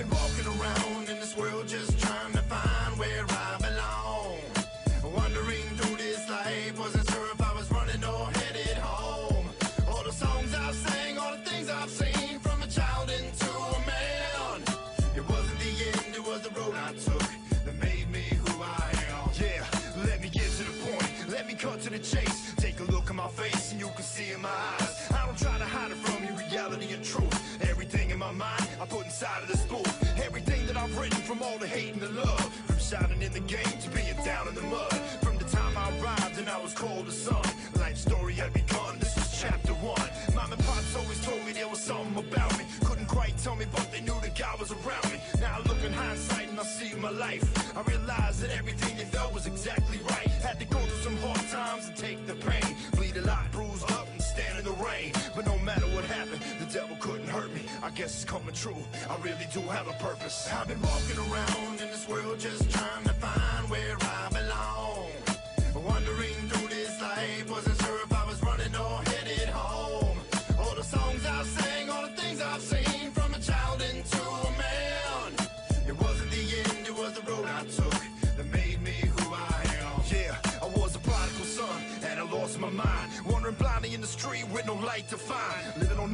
been walking around in this world just trying to find where I belong. Wandering through this life, wasn't sure if I was running or headed home. All the songs I've sang, all the things I've seen from a child into a man. It wasn't the end, it was the road I took that made me who I am. Yeah, let me get to the point, let me cut to the chase. Take a look at my face and you can see in my eyes. Put of the spool. Everything that I've written from all the hate and the love. From shining in the game to being down in the mud. From the time I arrived and I was called a son. Life story had begun, this was chapter one. Mom and pops always told me there was something about me. Couldn't quite tell me, but they knew that God was around me. Now I look in hindsight and I see my life. I realize that everything they felt was exactly right. Had to go through some hard times and take the pain. Bleed a lot, bruised up and stand in the rain. But no matter I guess it's coming true. I really do have a purpose. I've been walking around in this world just trying to find where I belong. Wandering through this life, wasn't sure if I was running or headed home. All the songs I've sang, all the things I've seen from a child into a man. It wasn't the end, it was the road I took that made me who I am. Yeah, I was a prodigal son, and I lost my mind. Wandering blindly in the street with no light to find. Living on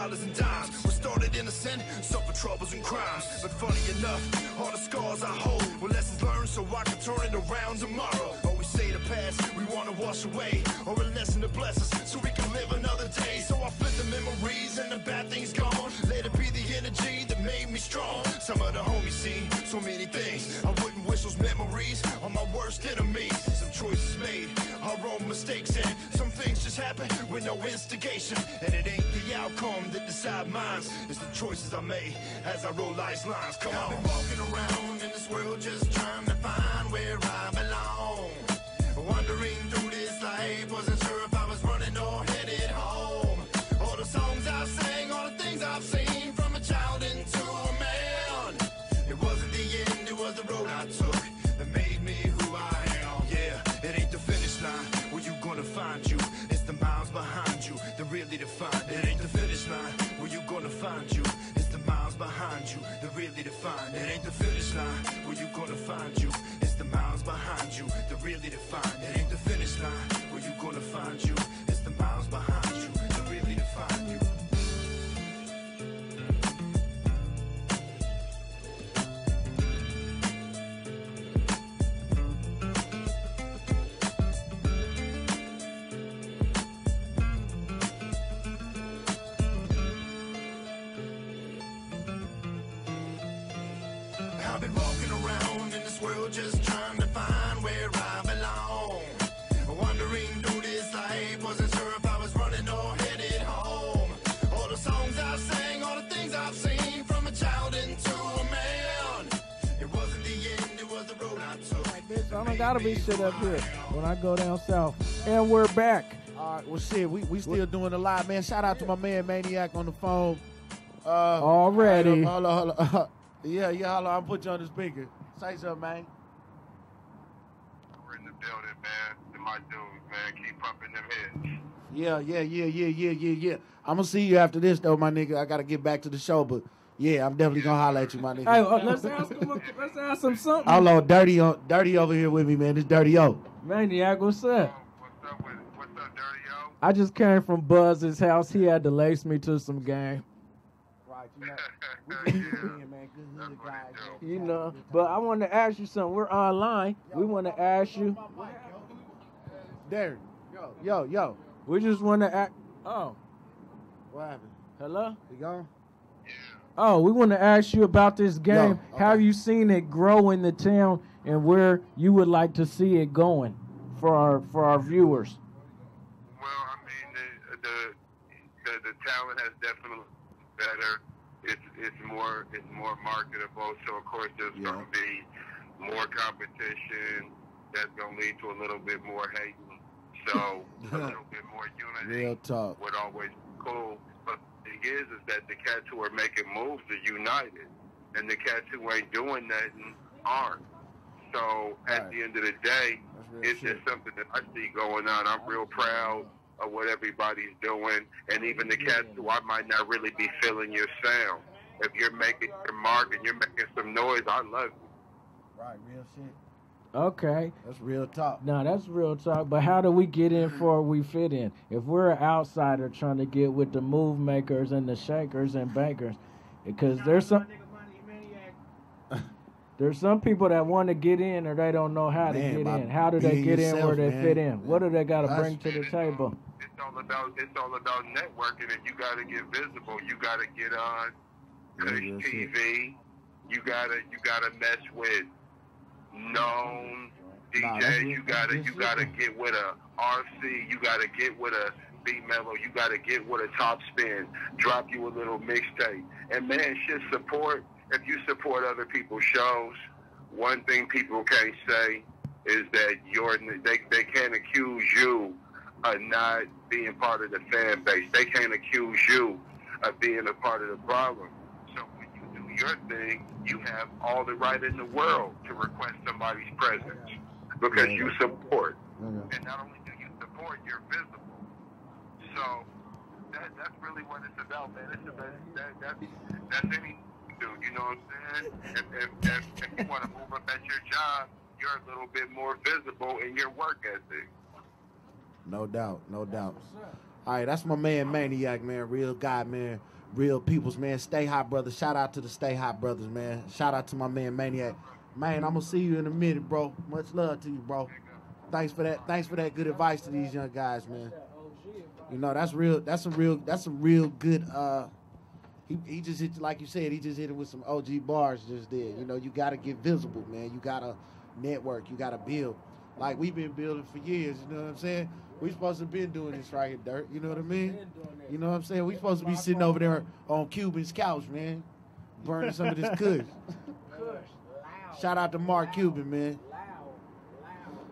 dollars and dimes. We started innocent, suffered troubles and crimes. But funny enough, all the scars I hold were lessons learned so I can turn it around tomorrow. Always say the past we wanna wash away, or a lesson to bless us so we can live another day. So I flip the memories and the bad things gone. Let it be the energy that made me strong. Some of the homies seen so many things. I wouldn't wish those memories on my worst enemy. mistakes, and some things just happen with no instigation. And it ain't the outcome that decide minds, it's the choices I made as I roll life's lines. Come on. I've been walking around in this world just trying to find where I belong. Wandering through this life, wasn't just trying to find where I belong. Wandering through this life, wasn't sure if I was running or headed home. All the songs I've sang, all the things I've seen from a child into a man. It wasn't the end, it was the road I took. Bitch, I don't gotta be shit up here when I go down south. And we're back. All right, well, shit, we, we still doing a lot, man. Shout out to my man Maniac on the phone. Uh, Already. Hold on, hold on, hold on. Yeah, yeah, hold on. I'll put you on the speaker. Say something, man. We're in the building, man. And my dudes, man, keep pumping them hits. Yeah, yeah, yeah, yeah, yeah, yeah, yeah. I'm gonna see you after this, though, my nigga. I gotta get back to the show, but yeah, I'm definitely gonna holler at you, my nigga. Hey, uh, let's ask him. a- Let's ask him something. Hold on, dirty on, dirty over here with me, man. This dirty O. Maniac, what's up? I just came from Buzz's house. He had to lace me to some game. Right, you know, we man, good hood guys. You know, but I want to ask you something. We're online. We want to ask you. Derek, yo, yo, yo. We just want to ask. Oh, What happened? hello. You gone? Oh, we want to ask you about this game. Yo, How you seen it grow in the town, and where you would like to see it going for our for our viewers? Well, I mean, the the, the, the talent has definitely better. It's, more it's more marketable. So of course there's going to be more competition. That's going to lead to a little bit more hating. So a little bit more unity Real talk. would always be cool. But the thing is, is that the cats who are making moves are united, and the cats who ain't doing nothing aren't. So at the end of the day, it's just something that I see going on. I'm real proud of what everybody's doing, and even the cats who I might not really be feeling your sound. If you're making your mark and you're making some noise, I love you. Right, real shit. Okay. That's real talk. No, that's real talk. But how do we get in for we fit in? If we're an outsider trying to get with the move makers and the shakers and bankers, because there's some there's some people that want to get in or they don't know how to get in. How do they being get in where they man. fit in? What do they got to bring to the table? It's all about it's all about networking, and you got to get visible. You got to get on Kush TV. You gotta you gotta mess with known DJs. you gotta you gotta get with a RC. You gotta get with a B Mellow. You gotta get with a Top Spin. Drop you a little mixtape. And man, shit support. If you support other people's shows, one thing people can't say is that you're they they can't accuse you of not being part of the fan base. They can't accuse you of being a part of the problem. So when you do your thing, you have all the right in the world to request somebody's presence because you support. Mm-hmm. And not only do you support, you're visible. So that, that's really what it's about, man. It's about, that, that's, that's any dude, you know what I'm saying? If, if, if, if you want to move up at your job, you're a little bit more visible in your work ethic. No doubt, no doubt. All right, that's my man Maniac, man. Real guy, man. Real peoples, man. Stay hot, brothers. Shout out to the Stay Hot brothers, man. Shout out to my man Maniac. Man, I'm gonna see you in a minute, bro. Much love to you, bro. Thanks for that. Thanks for that good advice to these young guys, man. You know, that's real. That's a real. That's a real good. uh He he just hit like you said. He just hit it with some OG bars just there. You know, you gotta get visible, man. You gotta network. You gotta build. Like we've been building for years. You know what I'm saying? We supposed to been doing this right here, Dirt. You know what I mean? You know what I'm saying? We supposed to be sitting over there on Cuban's couch, man, burning some of this kush. Shout out to Mark Cuban, man.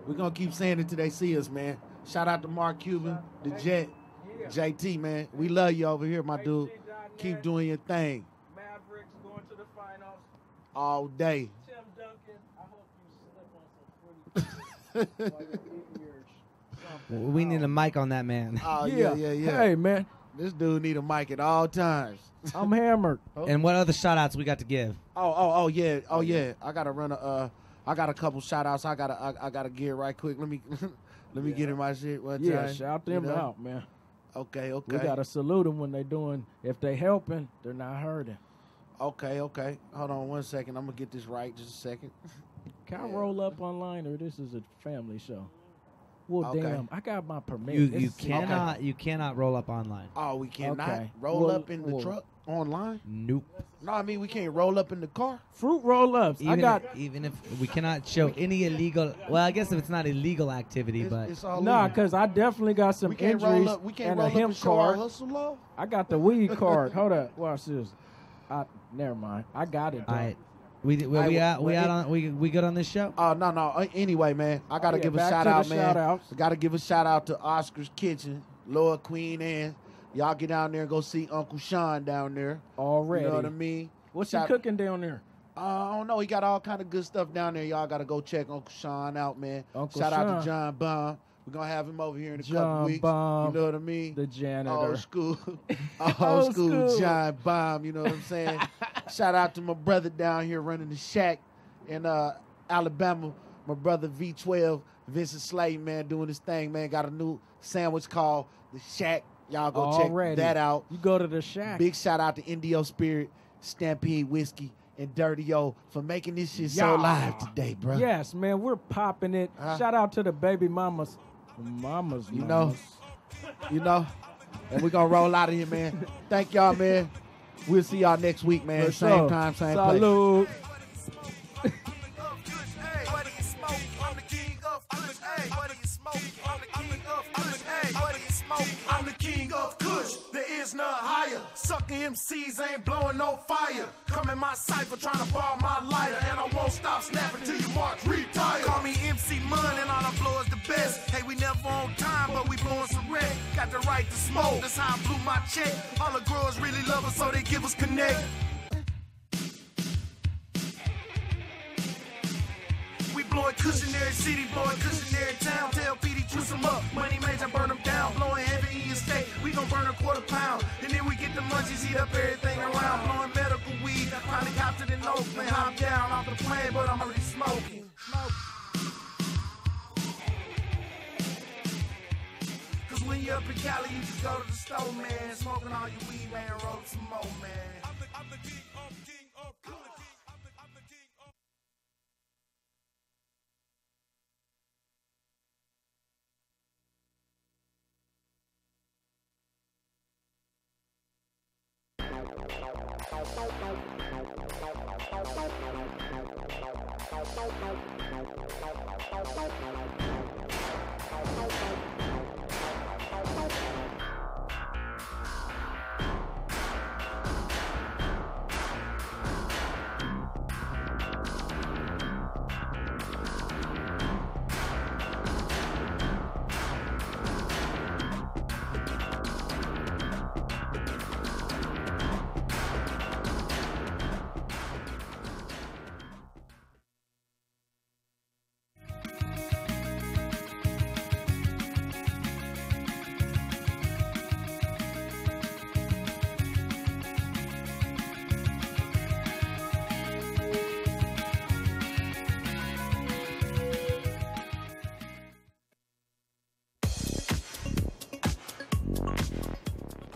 We're gonna keep saying it till they see us, man. Shout out to Mark Cuban, the Jet, JT, man. We love you over here, my dude. Keep doing your thing Mavericks going to the finals. all day. Tim Duncan, I hope you slip on some 40 while you're eating your We need a mic on that man. Oh yeah, yeah, yeah. Hey, man. This dude need a mic at all times. I'm hammered. And what other shout outs we got to give? Oh, oh, oh yeah, oh yeah. I gotta run a. Uh, I got a couple shout outs. I gotta, I, I gotta get right quick. Let me, let me get in my shit one Yeah, time. shout you them know? out, man. Okay, okay. We gotta salute them when they doing. If they helping, they're not hurting. Okay, okay. Hold on one second. I'm gonna get this right. Just a second. Can I roll up online or this is a family show? Well, Okay. damn, I got my permit. You you is- cannot you cannot roll up online. Oh, we cannot Okay. roll Well, up in the well- truck online. Nope. No, I mean we can't roll up in the car. Fruit roll ups. Even I got. if, even if we cannot show any illegal. Well, I guess if it's not illegal activity, but It's all Nah, cause I definitely got some we can't injuries roll up. We can't and roll a up hemp show card. I got the weed card. Hold up, watch this. I never mind. I got it. though. right. We well, we out we out on we we good on this show. Oh no no. Uh, Anyway, man, I gotta yeah, give a back shout to the out, man. shout-outs. I gotta give a shout out to Oscar's Kitchen, Lower Queen Anne. Y'all get down there and go see Uncle Sean down there. Already. You know what I mean? What's Shout- he cooking down there? Uh, I don't know. He got all kind of good stuff down there. Y'all gotta go check Uncle Sean out, man. Uncle shout out Sean. to John Baum. We're gonna have him over here in a couple John weeks. Baum, You know what I mean? the janitor. Old school, old, Old school, school. John Baum. You know what I'm saying? Shout out to my brother down here running the shack in uh, Alabama. My brother V12, Vincent Slayton, man, doing his thing, man. Got a new sandwich called the Shack. Y'all go Already. check that out. You go to the shack. Big shout out to Indio Spirit, Stampede Whiskey, and Dirty O for making this shit so live today, bro. Yes, man, we're popping it. Huh? Shout out to the baby mamas. Mamas, You know, mamas. you know, and we're gonna roll out of here, man. Thank y'all, man. We'll see y'all next week, man. For same sure. time, same place. Salute. What do you smoke? I'm the king of Kush. Sucking MCs ain't blowing no fire. Come in my cipher trying to bar my lighter, and I won't stop snapping till you march retire. Call me MC Mun and all I blow is the best. Hey, we never on time, but we blowing some red. Got the right to smoke, that's how I blew my check. All the growers really love us, so they give us connect. We blowing cushion city, blowing cushion town. Tell PD twist 'em up, money major burn 'em down. Blowing heavy in your state, we gon' burn a quarter pound. And then we the munchies, eat up everything around. Blowing medical weed, I probably copped it in Oakland. Hop down off the plane, but I'm already smoking. Cause when you're up in Cali, you just go to the store, man. Smoking all your weed, man. Roll some more, man.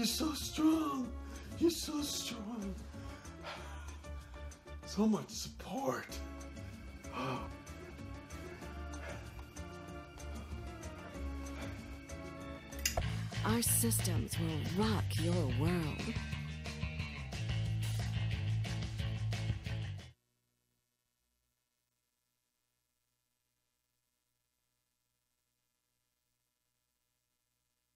You're so strong. You're so strong. So much support. Our systems will rock your world.